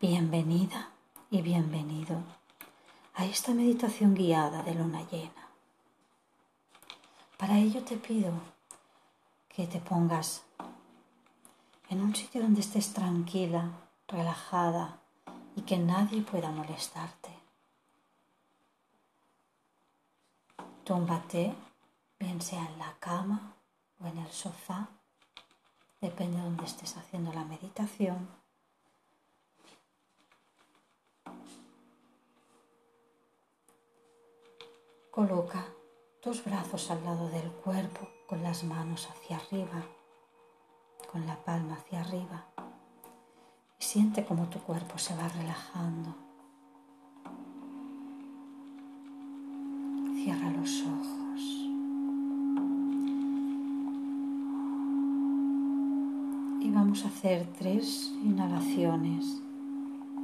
Bienvenida y bienvenido a esta meditación guiada de luna llena. Para ello te pido que te pongas en un sitio donde estés tranquila, relajada y que nadie pueda molestarte. Túmbate, bien sea en la cama o en el sofá, depende de donde estés haciendo la meditación. Coloca tus brazos al lado del cuerpo con las manos hacia arriba, con la palma hacia arriba y siente como tu cuerpo se va relajando. Cierra los ojos. Y vamos a hacer tres inhalaciones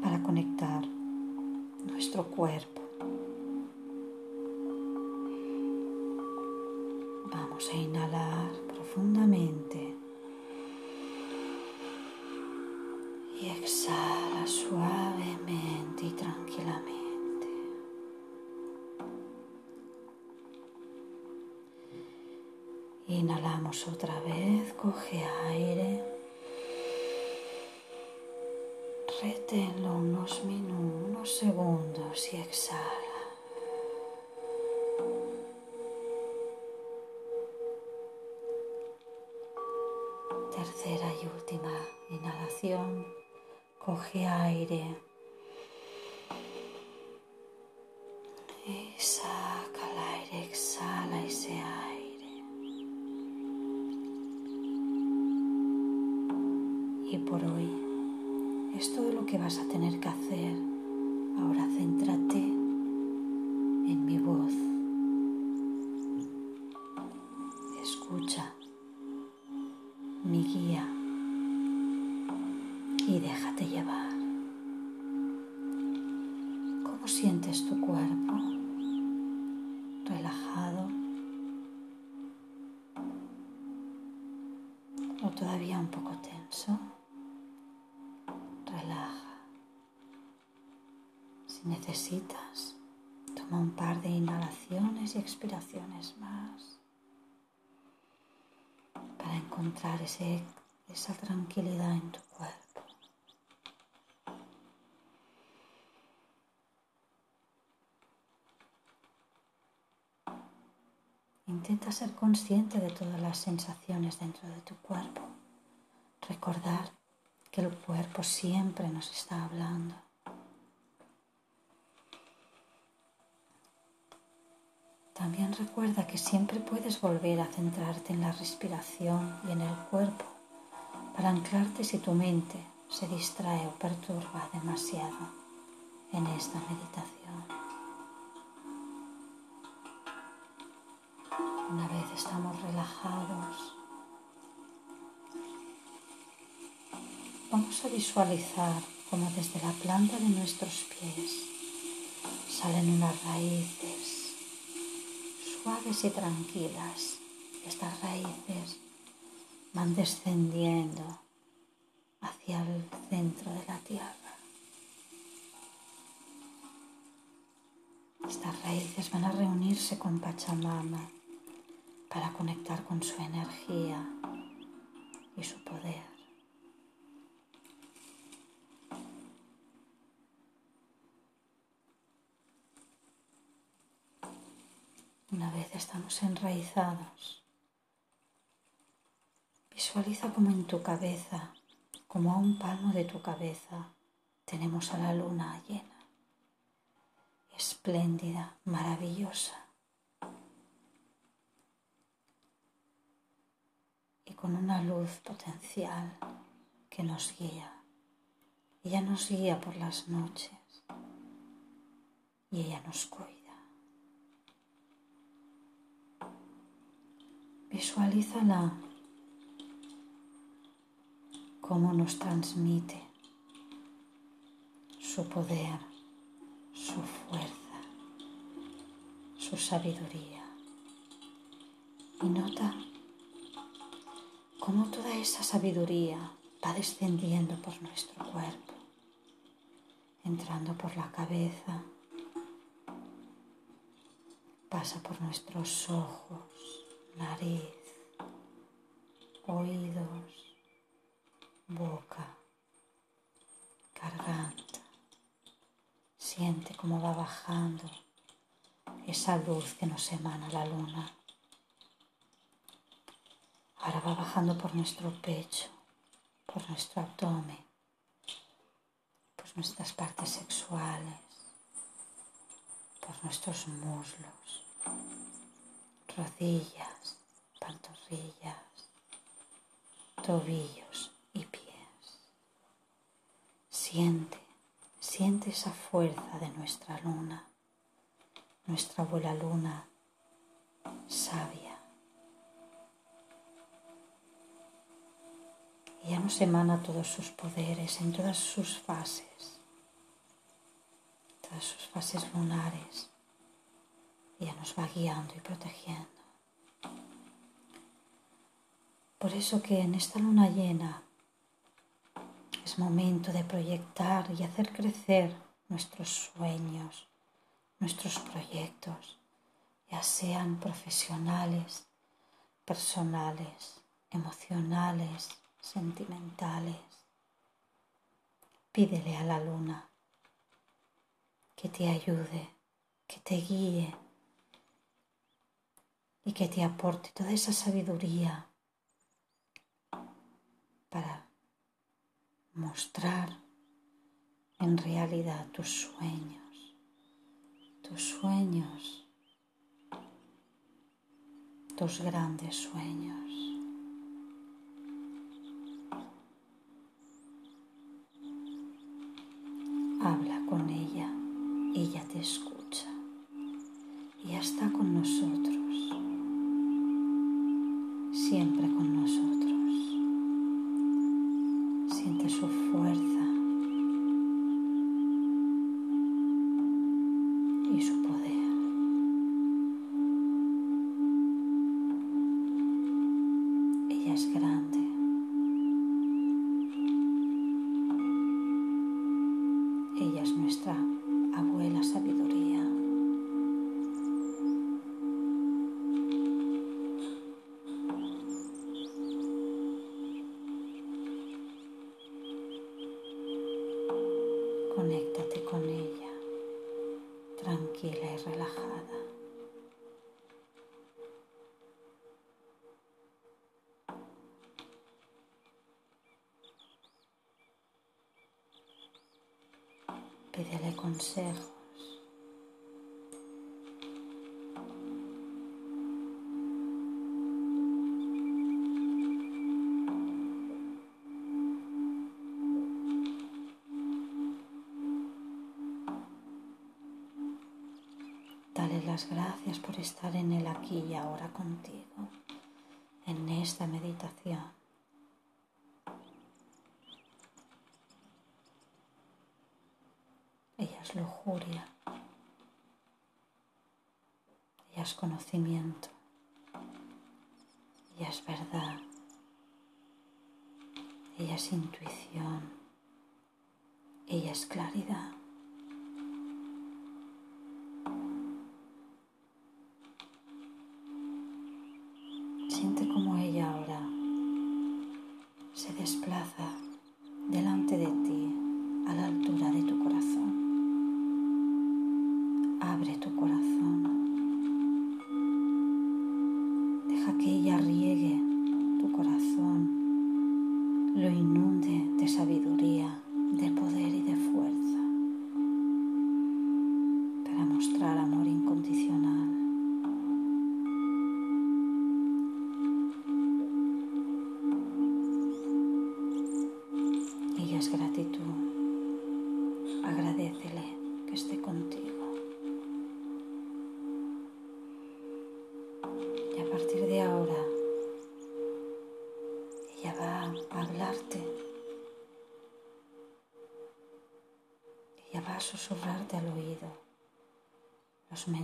para conectar nuestro cuerpo. Vamos a inhalar profundamente y exhala suavemente y tranquilamente. Inhalamos otra vez, coge aire, reténlo unos minutos, unos segundos y exhala. Por hoy es todo lo que vas a tener que hacer. Ahora céntrate Si necesitas, toma un par de inhalaciones y expiraciones más para encontrar ese, esa tranquilidad en tu cuerpo. Intenta ser consciente de todas las sensaciones dentro de tu cuerpo. Recordar que el cuerpo siempre nos está hablando. También recuerda que siempre puedes volver a centrarte en la respiración y en el cuerpo para anclarte si tu mente se distrae o perturba demasiado en esta meditación. Una vez estamos relajados, vamos a visualizar como desde la planta de nuestros pies salen unas raíces suaves y tranquilas. Estas raíces van descendiendo hacia el centro de la tierra. Estas raíces van a reunirse con Pachamama para conectar con su energía y su poder. Una vez enraizados, visualiza como en tu cabeza, como a un palmo de tu cabeza, tenemos a la luna llena, espléndida, maravillosa. Y con una luz potencial que nos guía. Ella nos guía por las noches y ella nos cuida. Visualízala cómo nos transmite su poder, su fuerza, su sabiduría. Y nota cómo toda esa sabiduría va descendiendo por nuestro cuerpo, entrando por la cabeza, pasa por nuestros ojos, nariz, oídos, boca, garganta. Siente cómo va bajando esa luz que nos emana la luna. Ahora va bajando por nuestro pecho, por nuestro abdomen, por nuestras partes sexuales, por nuestros muslos, rodillas, pantorrillas, tobillos y pies. Siente, siente esa fuerza de nuestra luna, nuestra abuela luna sabia ya nos emana todos sus poderes en todas sus fases, todas sus fases lunares. Ya nos va guiando y protegiendo. Por eso que en esta luna llena es momento de proyectar y hacer crecer nuestros sueños, nuestros proyectos, ya sean profesionales, personales, emocionales, sentimentales. Pídele a la luna que te ayude, que te guíe y que te aporte toda esa sabiduría para mostrar en realidad tus sueños, tus sueños, tus grandes sueños. Nuestra las gracias por estar en el aquí y ahora contigo, en esta meditación. Ella es lujuria. Ella es conocimiento. Ella es verdad. Ella es intuición. Ella es claridad.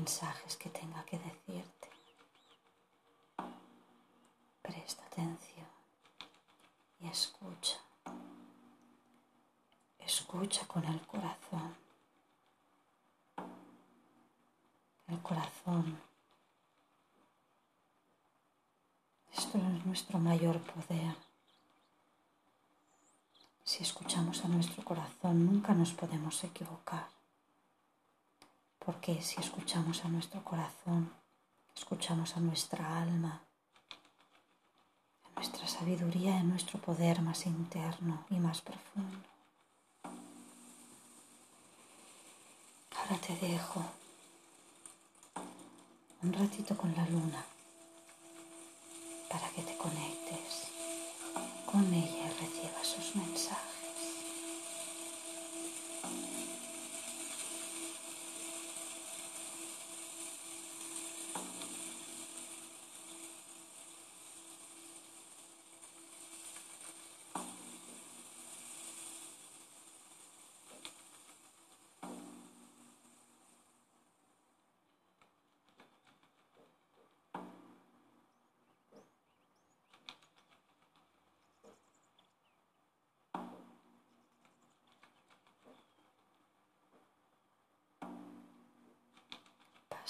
Mensajes que tenga que decirte. Presta atención y escucha. Escucha con el corazón. El corazón. Esto es nuestro mayor poder. Si escuchamos a nuestro corazón, nunca nos podemos equivocar. Porque si escuchamos a nuestro corazón, escuchamos a nuestra alma, a nuestra sabiduría, a nuestro poder más interno y más profundo. Ahora te dejo un ratito con la luna para que te conectes con ella y recibas sus mensajes.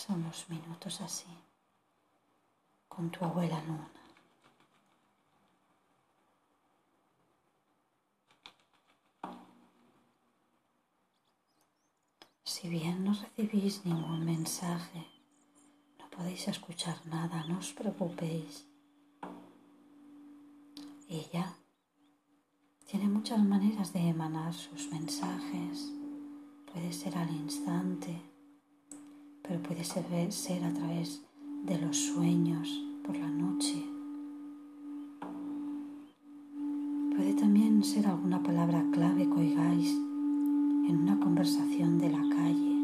Pasa unos minutos así con tu abuela luna. Si bien no recibís ningún mensaje, no podéis escuchar nada, no os preocupéis. Ella tiene muchas maneras de emanar sus mensajes. Puede ser al instante, pero puede ser, ser a través de los sueños por la noche. Puede también ser alguna palabra clave que oigáis en una conversación de la calle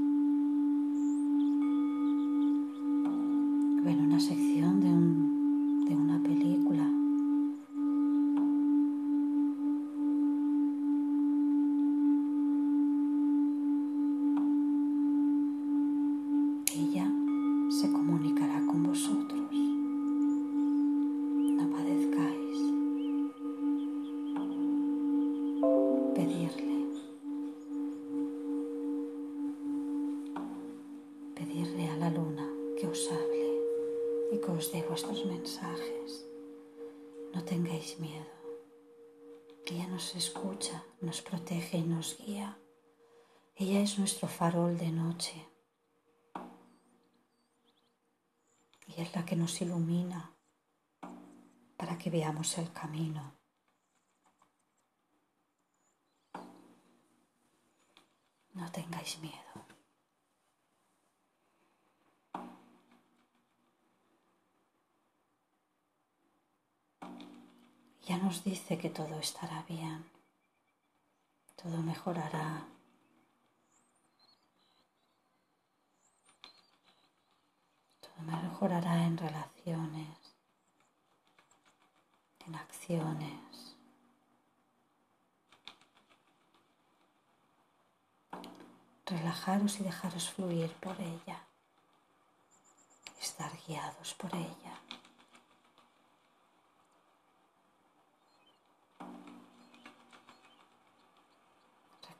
o una sección de, un, y que os dé vuestros mensajes. No tengáis miedo. Ella nos escucha, nos protege y nos guía. Ella es nuestro farol de noche. y es la que nos ilumina para que veamos el camino. No tengáis miedo. Ya nos dice que todo estará bien, todo mejorará. mejorará en relaciones, en acciones. Relajaros y dejaros fluir por ella, estar guiados por ella.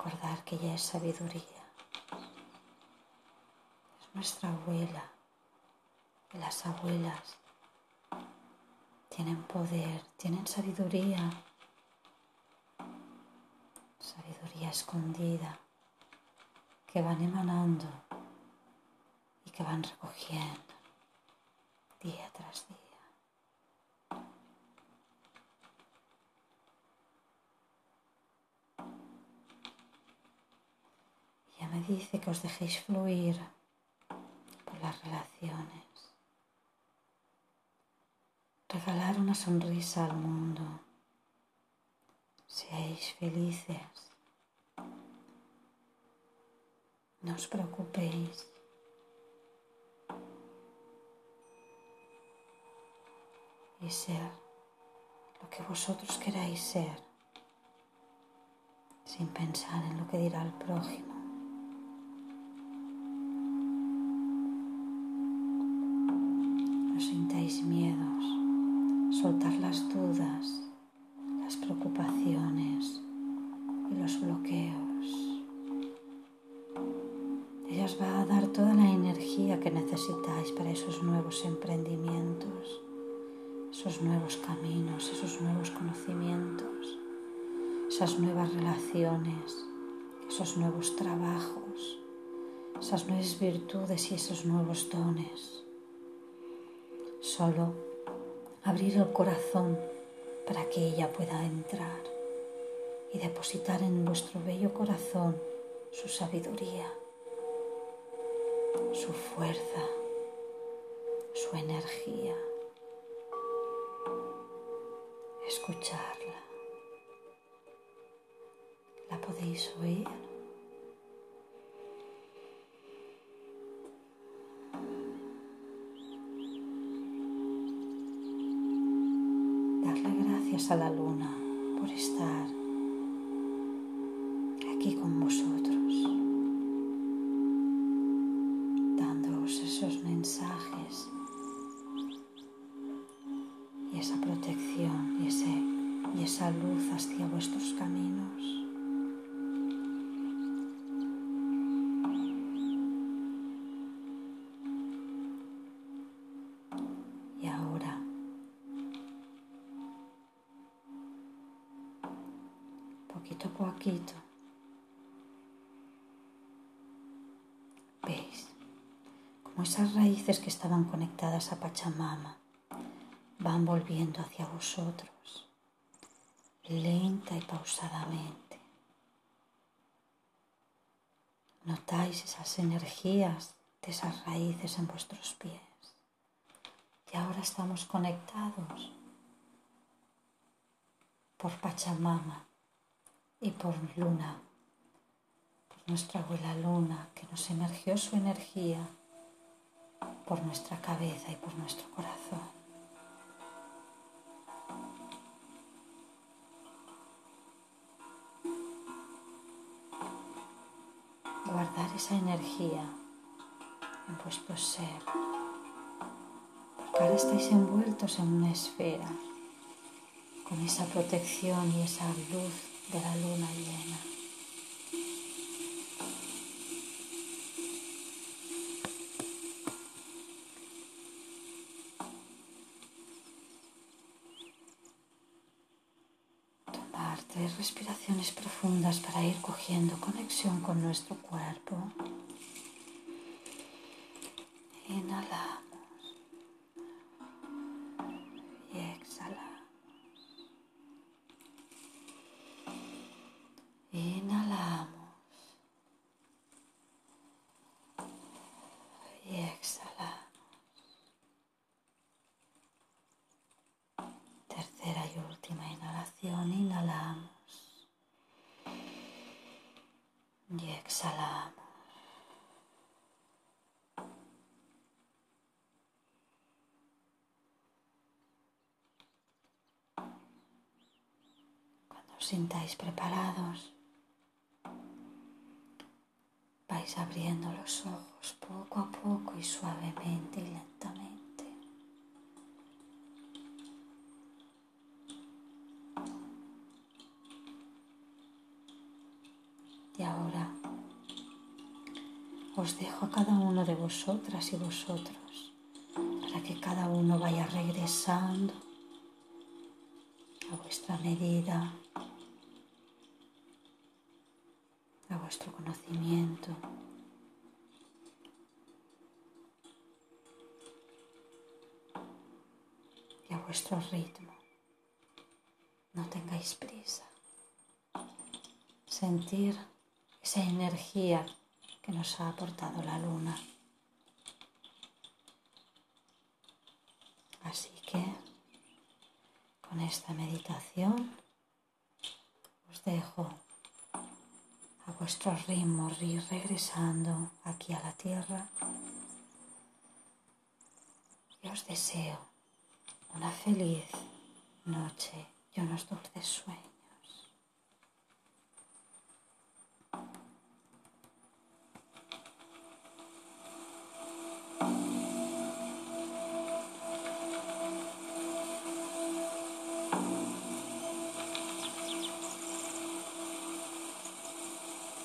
Recordar que ella es sabiduría, es nuestra abuela. Las abuelas tienen poder, tienen sabiduría, sabiduría escondida que van emanando y que van recogiendo día tras día. Dice que os dejéis fluir por las relaciones regalar una sonrisa al mundo. Seáis felices. No os preocupéis. Y ser lo que vosotros queráis ser, sin pensar en lo que dirá el prójimo. Sintáis miedos soltar las dudas, las preocupaciones y los bloqueos. Ella os va a dar toda la energía que necesitáis para esos nuevos emprendimientos, esos nuevos caminos, esos nuevos conocimientos, esas nuevas relaciones, esos nuevos trabajos, esas nuevas virtudes y esos nuevos dones. Solo abrir el corazón para que ella pueda entrar y depositar en vuestro bello corazón su sabiduría, su fuerza, su energía. Escucharla. ¿La podéis oír? Veis como esas raíces que estaban conectadas a Pachamama van volviendo hacia vosotros, lenta y pausadamente. Notáis esas energías de esas raíces en vuestros pies. Y ahora estamos conectados por Pachamama y por Luna, por nuestra abuela Luna, que nos emergió su energía por nuestra cabeza y por nuestro corazón. Guardar esa energía en vuestro ser, porque ahora estáis envueltos en una esfera con esa protección y esa luz de la luna llena. Tomar tres respiraciones profundas para ir cogiendo conexión con nuestro cuerpo. Y exhalamos. Cuando os sintáis preparados, vais abriendo los ojos poco a poco y suavemente y lentamente. Y ahora os dejo a cada uno de vosotras y vosotros para que cada uno vaya regresando a vuestra medida, a vuestro conocimiento. Y a vuestro ritmo. No tengáis prisa. Sentir esa energía que nos ha aportado la luna. Así que con esta meditación os dejo a vuestro ritmo regresando aquí a la tierra y os deseo una feliz noche y unos dulces sueños.